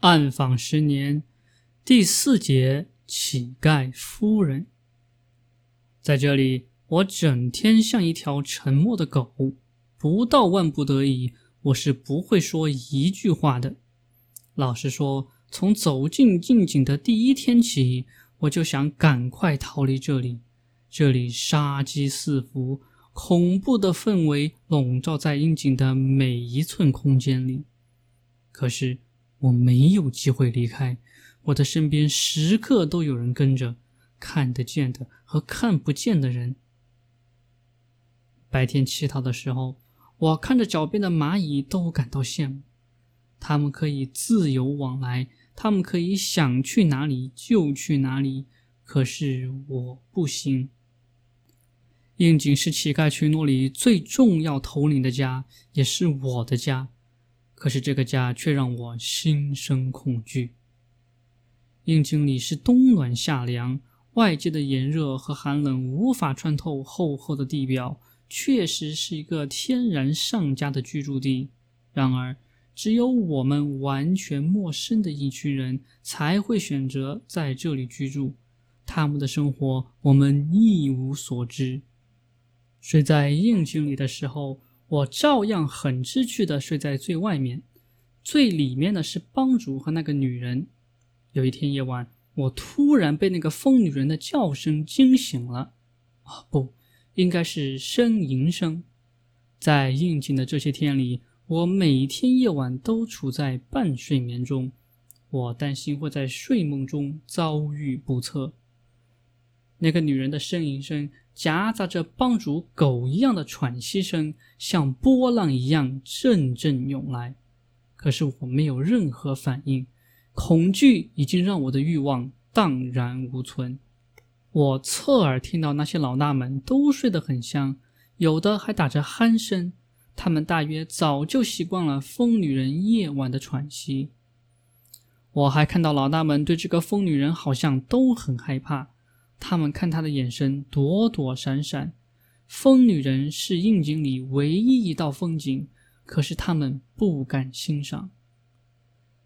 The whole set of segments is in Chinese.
暗访十年，第四节乞丐夫人。在这里，我整天像一条沉默的狗，不到万不得已，我是不会说一句话的。老实说，从走进应景的第一天起，我就想赶快逃离这里。这里杀机四伏，恐怖的氛围笼罩在阴井的每一寸空间里。可是。我没有机会离开，我的身边时刻都有人跟着，看得见的和看不见的人。白天乞讨的时候，我看着脚边的蚂蚁都感到羡慕，它们可以自由往来，它们可以想去哪里就去哪里，可是我不行。应景是乞丐群落里最重要头领的家，也是我的家。可是这个家却让我心生恐惧。应景里是冬暖夏凉，外界的炎热和寒冷无法穿透厚厚的地表，确实是一个天然上佳的居住地。然而，只有我们完全陌生的一群人才会选择在这里居住，他们的生活我们一无所知。睡在应景里的时候。我照样很知趣的睡在最外面，最里面的是帮主和那个女人。有一天夜晚，我突然被那个疯女人的叫声惊醒了。啊，不，应该是呻吟声。在应景的这些天里，我每天夜晚都处在半睡眠中，我担心会在睡梦中遭遇不测。那个女人的呻吟声。夹杂着帮主狗一样的喘息声，像波浪一样阵阵涌来。可是我没有任何反应，恐惧已经让我的欲望荡然无存。我侧耳听到那些老大们都睡得很香，有的还打着鼾声。他们大约早就习惯了疯女人夜晚的喘息。我还看到老大们对这个疯女人好像都很害怕。他们看他的眼神躲躲闪闪，疯女人是应景里唯一一道风景，可是他们不敢欣赏。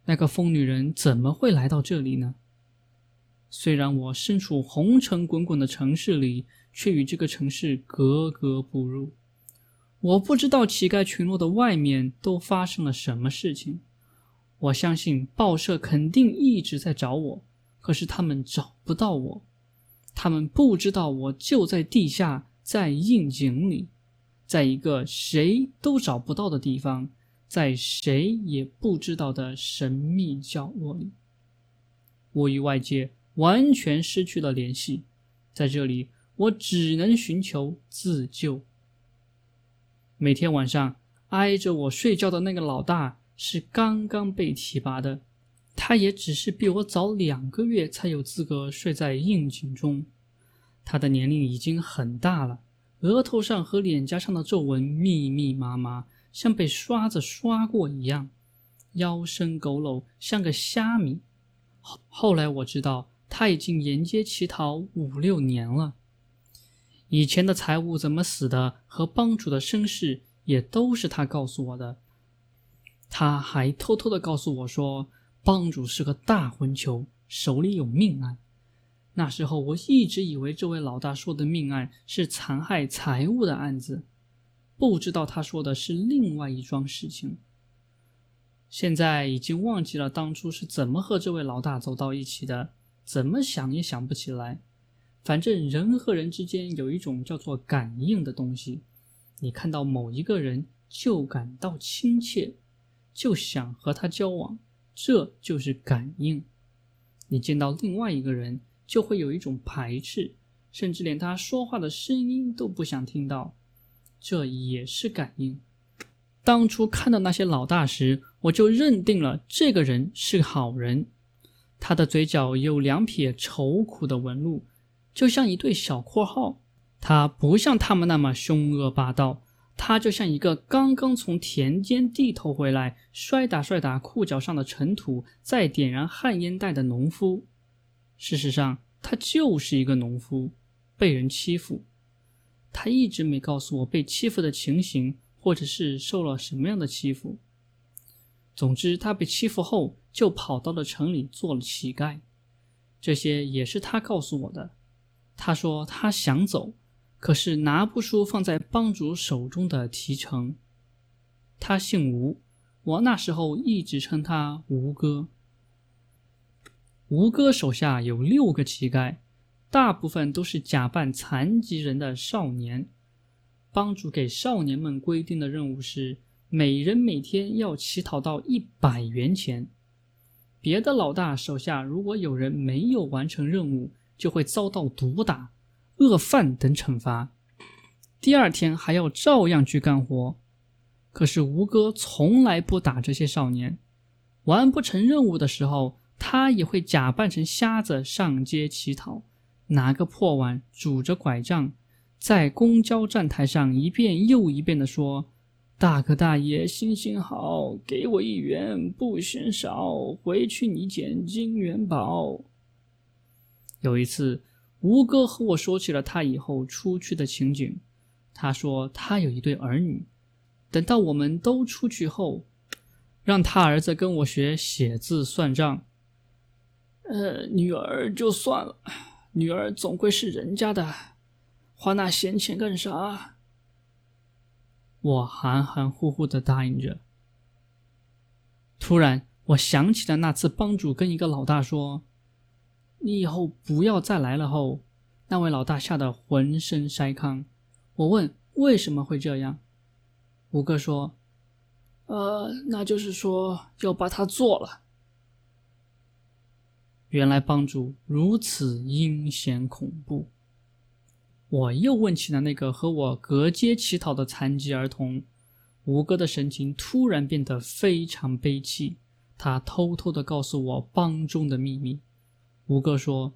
那个疯女人怎么会来到这里呢？虽然我身处红尘滚滚的城市里，却与这个城市格格不入。我不知道乞丐群落的外面都发生了什么事情。我相信报社肯定一直在找我，可是他们找不到我。他们不知道我就在地下，在应景里，在一个谁都找不到的地方，在谁也不知道的神秘角落里。我与外界完全失去了联系，在这里，我只能寻求自救。每天晚上挨着我睡觉的那个老大是刚刚被提拔的。他也只是比我早两个月才有资格睡在应景中，他的年龄已经很大了，额头上和脸颊上的皱纹密密麻麻，像被刷子刷过一样，腰身佝偻，像个虾米。后后来我知道他已经沿街乞讨五六年了，以前的财务怎么死的和帮主的身世也都是他告诉我的。他还偷偷的告诉我说。帮主是个大混球，手里有命案。那时候我一直以为这位老大说的命案是残害财物的案子，不知道他说的是另外一桩事情。现在已经忘记了当初是怎么和这位老大走到一起的，怎么想也想不起来。反正人和人之间有一种叫做感应的东西，你看到某一个人就感到亲切，就想和他交往。这就是感应。你见到另外一个人，就会有一种排斥，甚至连他说话的声音都不想听到。这也是感应。当初看到那些老大时，我就认定了这个人是好人。他的嘴角有两撇愁苦的纹路，就像一对小括号。他不像他们那么凶恶霸道。他就像一个刚刚从田间地头回来，摔打摔打裤脚上的尘土，再点燃旱烟袋的农夫。事实上，他就是一个农夫，被人欺负。他一直没告诉我被欺负的情形，或者是受了什么样的欺负。总之，他被欺负后就跑到了城里做了乞丐。这些也是他告诉我的。他说他想走，可是拿不出放在帮主手中的提成。他姓吴，我那时候一直称他吴哥。吴哥手下有六个乞丐，大部分都是假扮残疾人的少年。帮主给少年们规定的任务是，每人每天要乞讨到一百元钱。别的老大手下如果有人没有完成任务，就会遭到毒打、饿饭等惩罚，第二天还要照样去干活。可是吴哥从来不打这些少年，完不成任务的时候。他也会假扮成瞎子上街乞讨，拿个破碗，拄着拐杖，在公交站台上一遍又一遍地说：“大哥大爷，行行好，给我一元，不嫌少，回去你捡金元宝。”有一次，吴哥和我说起了他以后出去的情景。他说他有一对儿女，等到我们都出去后，让他儿子跟我学写字算账。呃，女儿就算了，女儿总归是人家的，花那闲钱干啥？我含含糊糊的答应着。突然，我想起了那次帮主跟一个老大说：“你以后不要再来了。”后，那位老大吓得浑身筛糠。我问为什么会这样，五哥说：“呃，那就是说要把他做了。”原来帮主如此阴险恐怖。我又问起了那个和我隔街乞讨的残疾儿童，吴哥的神情突然变得非常悲戚。他偷偷的告诉我帮中的秘密。吴哥说，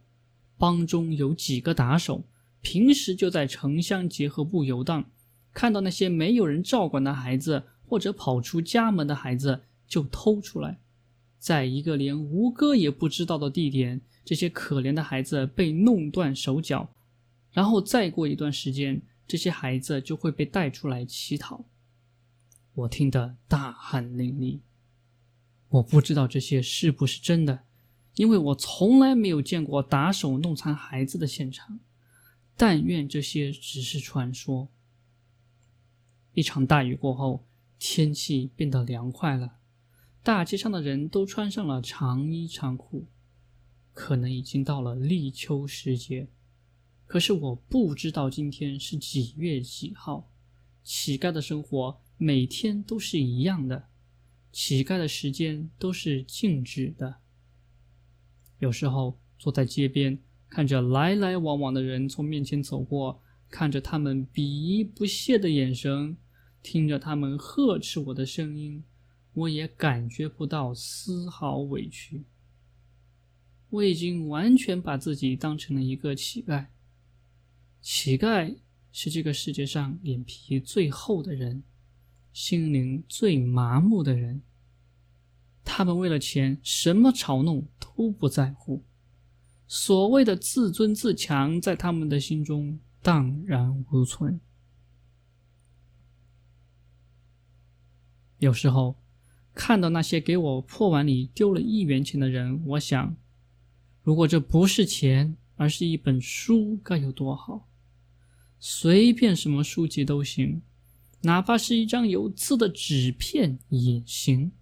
帮中有几个打手，平时就在城乡结合部游荡，看到那些没有人照管的孩子或者跑出家门的孩子，就偷出来。在一个连吴哥也不知道的地点，这些可怜的孩子被弄断手脚，然后再过一段时间，这些孩子就会被带出来乞讨。我听得大汗淋漓。我不知道这些是不是真的，因为我从来没有见过打手弄残孩子的现场。但愿这些只是传说。一场大雨过后，天气变得凉快了。大街上的人都穿上了长衣长裤，可能已经到了立秋时节。可是我不知道今天是几月几号。乞丐的生活每天都是一样的，乞丐的时间都是静止的。有时候坐在街边，看着来来往往的人从面前走过，看着他们鄙夷不屑的眼神，听着他们呵斥我的声音。我也感觉不到丝毫委屈。我已经完全把自己当成了一个乞丐。乞丐是这个世界上脸皮最厚的人，心灵最麻木的人。他们为了钱，什么嘲弄都不在乎。所谓的自尊自强，在他们的心中荡然无存。有时候。看到那些给我破碗里丢了一元钱的人，我想，如果这不是钱，而是一本书，该有多好！随便什么书籍都行，哪怕是一张有字的纸片也行。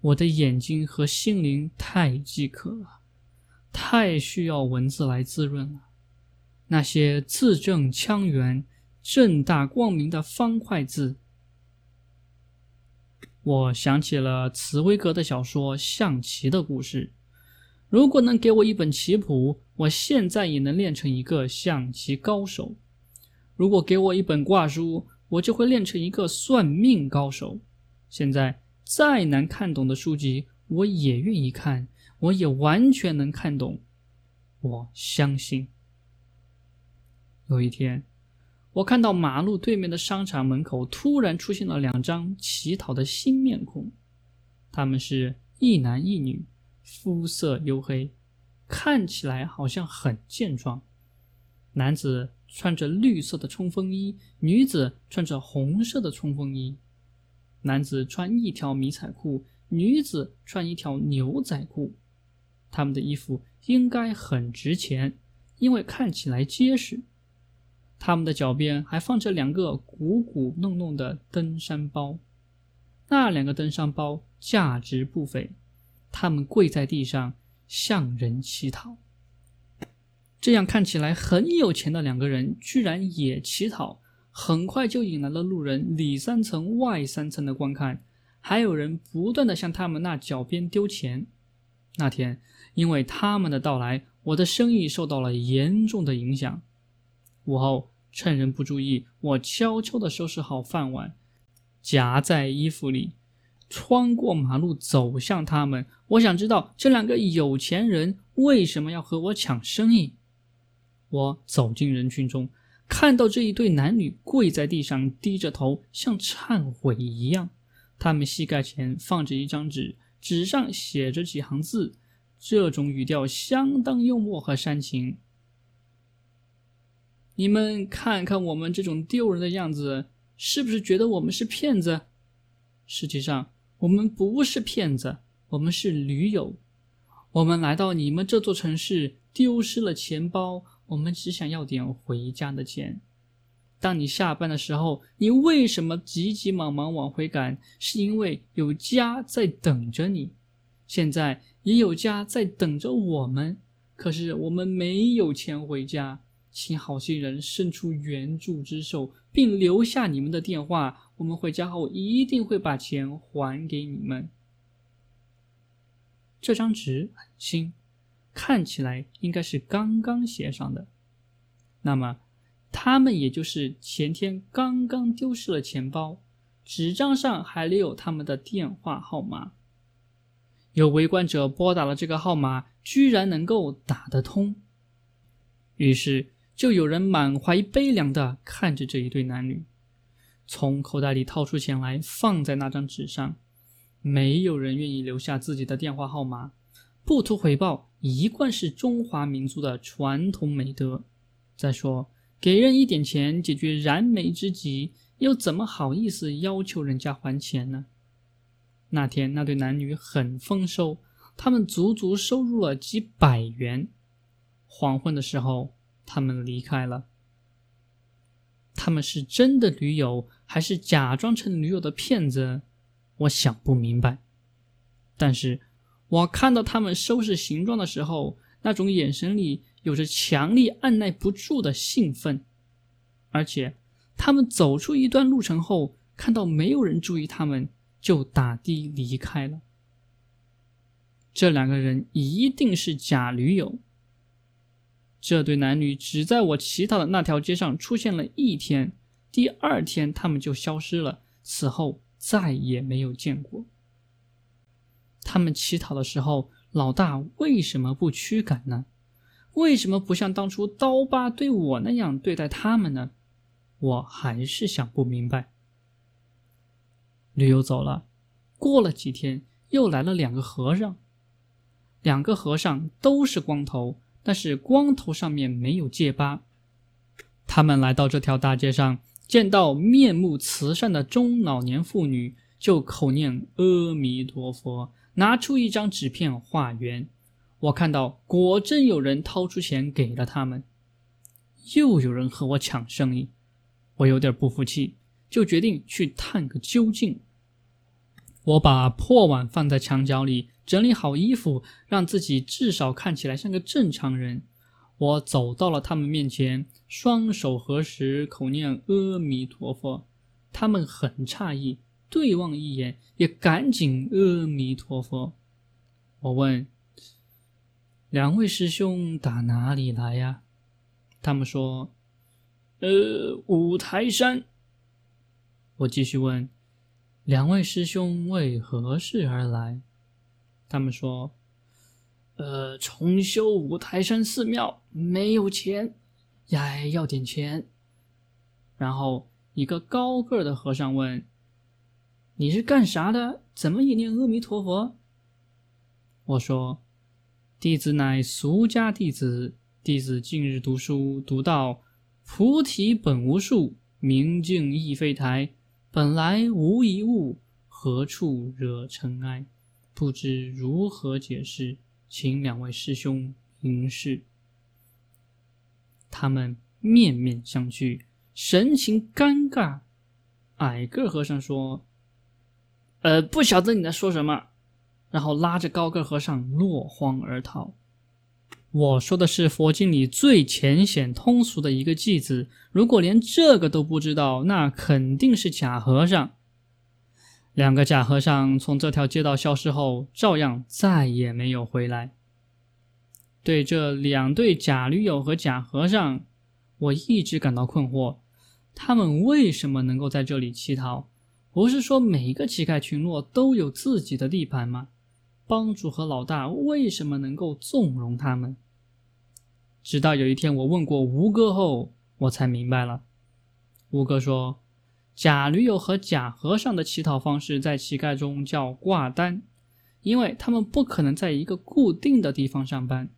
我的眼睛和心灵太饥渴了，太需要文字来滋润了。那些字正腔圆、正大光明的方块字。我想起了茨威格的小说《象棋的故事》。如果能给我一本棋谱，我现在也能练成一个象棋高手。如果给我一本卦书，我就会练成一个算命高手。现在再难看懂的书籍，我也愿意看，我也完全能看懂。我相信，有一天。我看到马路对面的商场门口突然出现了两张乞讨的新面孔，他们是一男一女，肤色黝黑，看起来好像很健壮。男子穿着绿色的冲锋衣，女子穿着红色的冲锋衣。男子穿一条迷彩裤，女子穿一条牛仔裤。他们的衣服应该很值钱，因为看起来结实。他们的脚边还放着两个鼓鼓弄弄的登山包，那两个登山包价值不菲。他们跪在地上向人乞讨。这样看起来很有钱的两个人，居然也乞讨，很快就引来了路人里三层外三层的观看，还有人不断的向他们那脚边丢钱。那天，因为他们的到来，我的生意受到了严重的影响。午后，趁人不注意，我悄悄地收拾好饭碗，夹在衣服里，穿过马路走向他们。我想知道这两个有钱人为什么要和我抢生意。我走进人群中，看到这一对男女跪在地上，低着头，像忏悔一样。他们膝盖前放着一张纸。纸上写着几行字，这种语调相当幽默和煽情。你们看看我们这种丢人的样子，是不是觉得我们是骗子？实际上，我们不是骗子，我们是驴友。我们来到你们这座城市，丢失了钱包，我们只想要点回家的钱。当你下班的时候，你为什么急急忙忙往回赶？是因为有家在等着你。现在也有家在等着我们，可是我们没有钱回家。请好心人伸出援助之手，并留下你们的电话。我们回家后一定会把钱还给你们。这张纸很新，看起来应该是刚刚写上的。那么。他们也就是前天刚刚丢失了钱包，纸张上还留有他们的电话号码。有围观者拨打了这个号码，居然能够打得通。于是就有人满怀悲凉地看着这一对男女，从口袋里掏出钱来放在那张纸上。没有人愿意留下自己的电话号码，不图回报一贯是中华民族的传统美德。再说。给人一点钱解决燃眉之急，又怎么好意思要求人家还钱呢？那天那对男女很丰收，他们足足收入了几百元。黄昏的时候，他们离开了。他们是真的驴友，还是假装成驴友的骗子？我想不明白。但是我看到他们收拾行装的时候，那种眼神里……有着强烈按耐不住的兴奋，而且他们走出一段路程后，看到没有人注意他们，就打的离开了。这两个人一定是假驴友。这对男女只在我乞讨的那条街上出现了一天，第二天他们就消失了，此后再也没有见过。他们乞讨的时候，老大为什么不驱赶呢？为什么不像当初刀疤对我那样对待他们呢？我还是想不明白。驴友走了，过了几天，又来了两个和尚。两个和尚都是光头，但是光头上面没有戒疤。他们来到这条大街上，见到面目慈善的中老年妇女，就口念阿弥陀佛，拿出一张纸片画圆。我看到，果真有人掏出钱给了他们，又有人和我抢生意，我有点不服气，就决定去探个究竟。我把破碗放在墙角里，整理好衣服，让自己至少看起来像个正常人。我走到了他们面前，双手合十，口念阿弥陀佛。他们很诧异，对望一眼，也赶紧阿弥陀佛。我问。两位师兄打哪里来呀？他们说：“呃，五台山。”我继续问：“两位师兄为何事而来？”他们说：“呃，重修五台山寺庙，没有钱，呀，要点钱。”然后一个高个的和尚问：“你是干啥的？怎么也念阿弥陀佛？”我说。弟子乃俗家弟子，弟子近日读书，读到“菩提本无树，明镜亦非台，本来无一物，何处惹尘埃？”不知如何解释，请两位师兄明示。他们面面相觑，神情尴尬。矮个和尚说：“呃，不晓得你在说什么。”然后拉着高个和尚落荒而逃。我说的是佛经里最浅显通俗的一个偈子，如果连这个都不知道，那肯定是假和尚。两个假和尚从这条街道消失后，照样再也没有回来。对这两对假驴友和假和尚，我一直感到困惑：他们为什么能够在这里乞讨？不是说每个乞丐群落都有自己的地盘吗？帮主和老大为什么能够纵容他们？直到有一天，我问过吴哥后，我才明白了。吴哥说。假驴友和假和尚的乞讨方式在乞丐中叫挂单，因为他们不可能在一个固定的地方上班。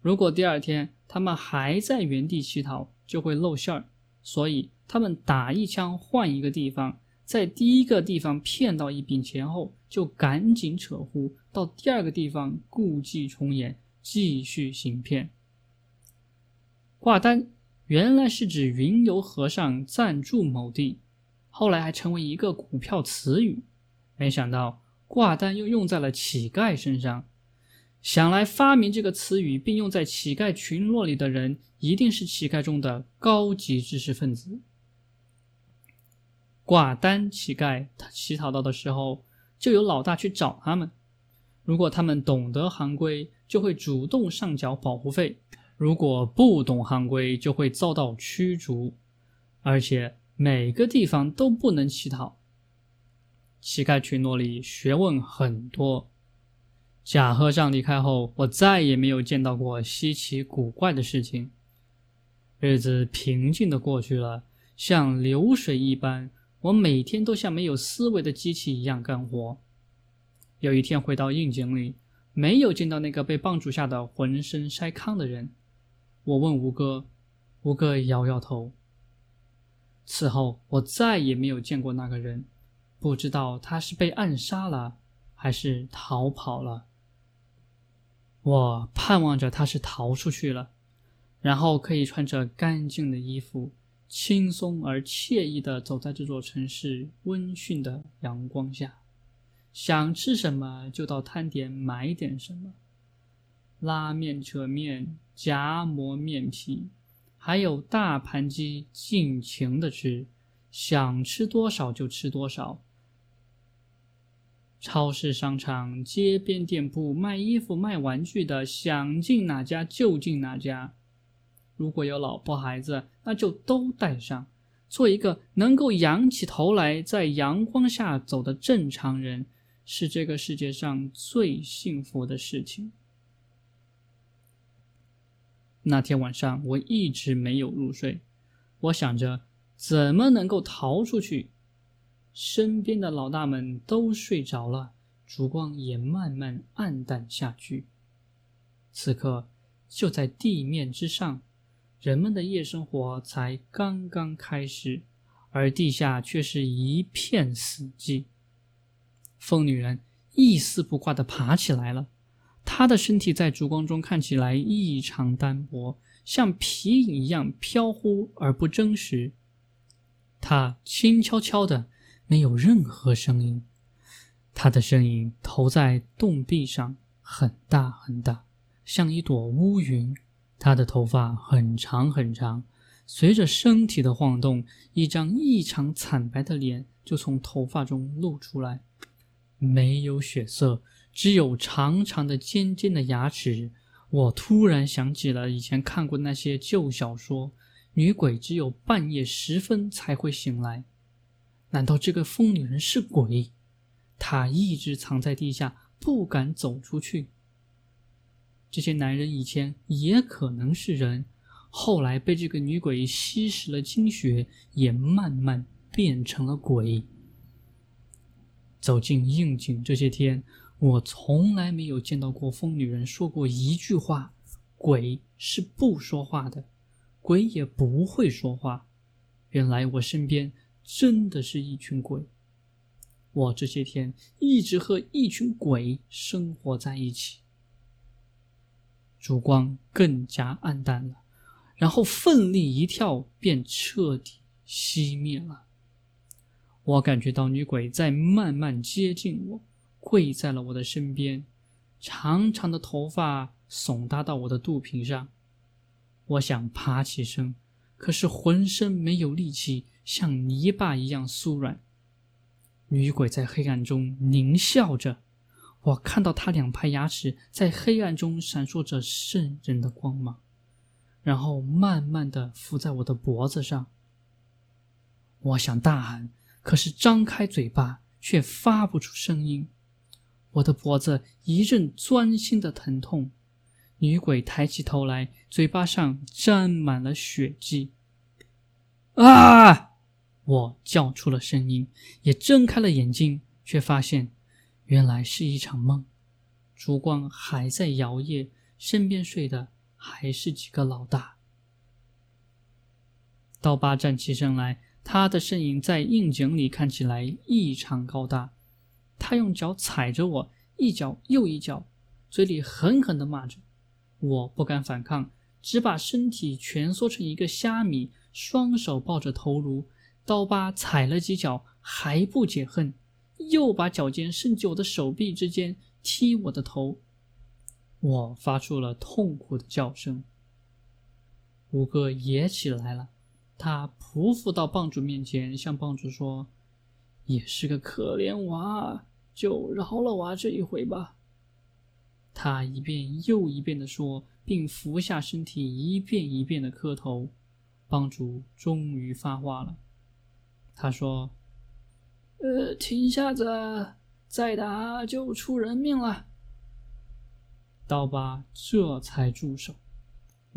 如果第二天他们还在原地乞讨，就会露馅儿，所以他们打一枪换一个地方，在第一个地方骗到一笔钱后，就赶紧扯呼到第二个地方故伎重演，继续行骗。挂单原来是指云游和尚暂住某地。后来还成为一个股票词语，没想到挂单又用在了乞丐身上。想来发明这个词语并用在乞丐群落里的人，一定是乞丐中的高级知识分子。挂单乞丐乞讨到的时候，就有老大去找他们。如果他们懂得行规，就会主动上缴保护费；如果不懂行规，就会遭到驱逐，而且。每个地方都不能乞讨。乞丐群落里学问很多。假和尚离开后，我再也没有见到过稀奇古怪的事情。日子平静的过去了，像流水一般。我每天都像没有思维的机器一样干活。有一天回到应景里，没有见到那个被棒主下的浑身筛糠的人。我问吴哥，吴哥摇摇头。此后，我再也没有见过那个人，不知道他是被暗杀了，还是逃跑了。我盼望着他是逃出去了，然后可以穿着干净的衣服，轻松而惬意地走在这座城市温驯的阳光下，想吃什么就到摊点买点什么，拉面、扯面、夹馍、面皮。还有大盘鸡，尽情的吃，想吃多少就吃多少。超市、商场、街边店铺卖衣服、卖玩具的，想进哪家就进哪家。如果有老婆孩子，那就都带上，做一个能够仰起头来在阳光下走的正常人，是这个世界上最幸福的事情。那天晚上，我一直没有入睡。我想着怎么能够逃出去。身边的老大们都睡着了，烛光也慢慢暗淡下去。此刻，就在地面之上，人们的夜生活才刚刚开始，而地下却是一片死寂。疯女人一丝不挂地爬起来了。她的身体在烛光中看起来异常单薄，像皮影一样飘忽而不真实。他轻悄悄的，没有任何声音。他的身影投在洞壁上，很大很大，像一朵乌云。他的头发很长很长，随着身体的晃动，一张异常惨白的脸就从头发中露出来，没有血色。只有长长的、尖尖的牙齿。我突然想起了以前看过那些旧小说，女鬼只有半夜时分才会醒来。难道这个疯女人是鬼？她一直藏在地下，不敢走出去。这些男人以前也可能是人，后来被这个女鬼吸食了精血，也慢慢变成了鬼。走进应景这些天。我从来没有见到过疯女人说过一句话，鬼是不说话的，鬼也不会说话。原来我身边真的是一群鬼。我这些天一直和一群鬼生活在一起。烛光更加暗淡了，然后奋力一跳，便彻底熄灭了。我感觉到女鬼在慢慢接近我，跪在了我的身边，长长的头发耸搭到我的肚皮上。我想爬起身，可是浑身没有力气，像泥巴一样酥软。女鬼在黑暗中狞笑着。我看到他两排牙齿在黑暗中闪烁着渗人的光芒，然后慢慢的附在我的脖子上。我想大喊，可是张开嘴巴却发不出声音。我的脖子一阵钻心的疼痛。女鬼抬起头来，嘴巴上沾满了血迹。啊！我叫出了声音，也睁开了眼睛，却发现。原来是一场梦，烛光还在摇曳，身边睡的还是几个老大。刀疤站起身来，他的身影在映景里看起来异常高大。他用脚踩着我，一脚又一脚，嘴里狠狠地骂着。我不敢反抗，只把身体蜷缩成一个虾米，双手抱着头颅。刀疤踩了几脚，还不解恨。又把脚尖伸进我的手臂之间，踢我的头。我发出了痛苦的叫声。五哥也起来了，他匍匐到帮主面前，向帮主说：“也是个可怜娃，就饶了娃这一回吧。”他一遍又一遍的说，并俯下身体，一遍一遍的磕头。帮主终于发话了，他说。呃，停下子，再打就出人命了。刀疤这才住手。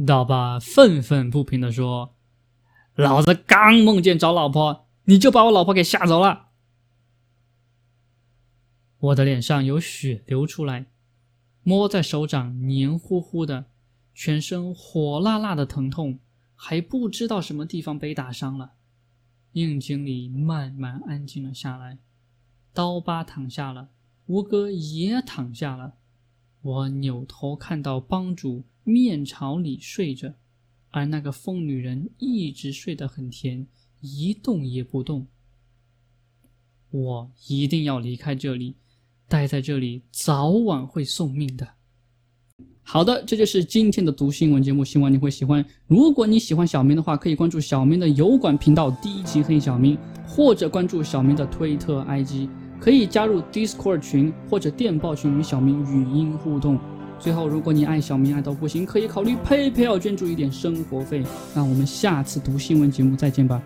刀疤愤愤不平地说：“老子刚梦见找老婆，你就把我老婆给吓走了。”我的脸上有血流出来，摸在手掌黏糊糊的，全身火辣辣的疼痛，还不知道什么地方被打伤了。应景里慢慢安静了下来，刀疤躺下了，吴哥也躺下了。我扭头看到帮主面朝里睡着，而那个疯女人一直睡得很甜，一动也不动。我一定要离开这里，待在这里早晚会送命的。好的，这就是今天的读新闻节目，希望你会喜欢。如果你喜欢小明的话，可以关注小明的油管频道“第一集黑小明”，或者关注小明的推特 IG，可以加入 Discord 群或者电报群与小明语音互动。最后，如果你爱小明爱到不行，可以考虑 PayPal 捐助一点生活费。那我们下次读新闻节目再见吧。